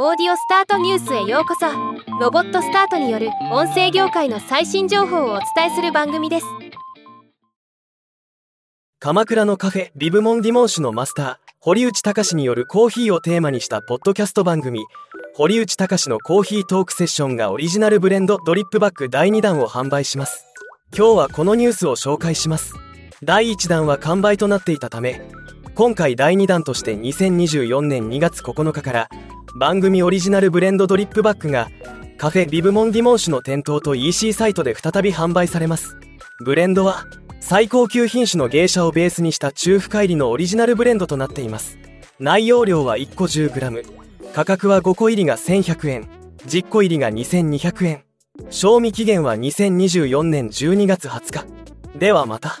オーディオスタートニュースへようこそ。ロボットスタートによる音声業界の最新情報をお伝えする番組です。鎌倉のカフェビブモンディモン酒のマスター堀内隆によるコーヒーをテーマにしたポッドキャスト番組。堀内隆のコーヒートークセッションがオリジナルブレンドドリップバッグ第2弾を販売します。今日はこのニュースを紹介します。第1弾は完売となっていたため今回第2弾として2024年2月9日から番組オリジナルブレンドドリップバッグがカフェビブモンディモン酒の店頭と EC サイトで再び販売されます。ブレンドは最高級品種の芸者をベースにした中深入りのオリジナルブレンドとなっています。内容量は1個 10g 価格は5個入りが1100円。10個入りが2200円。賞味期限は2024年12月20日。ではまた。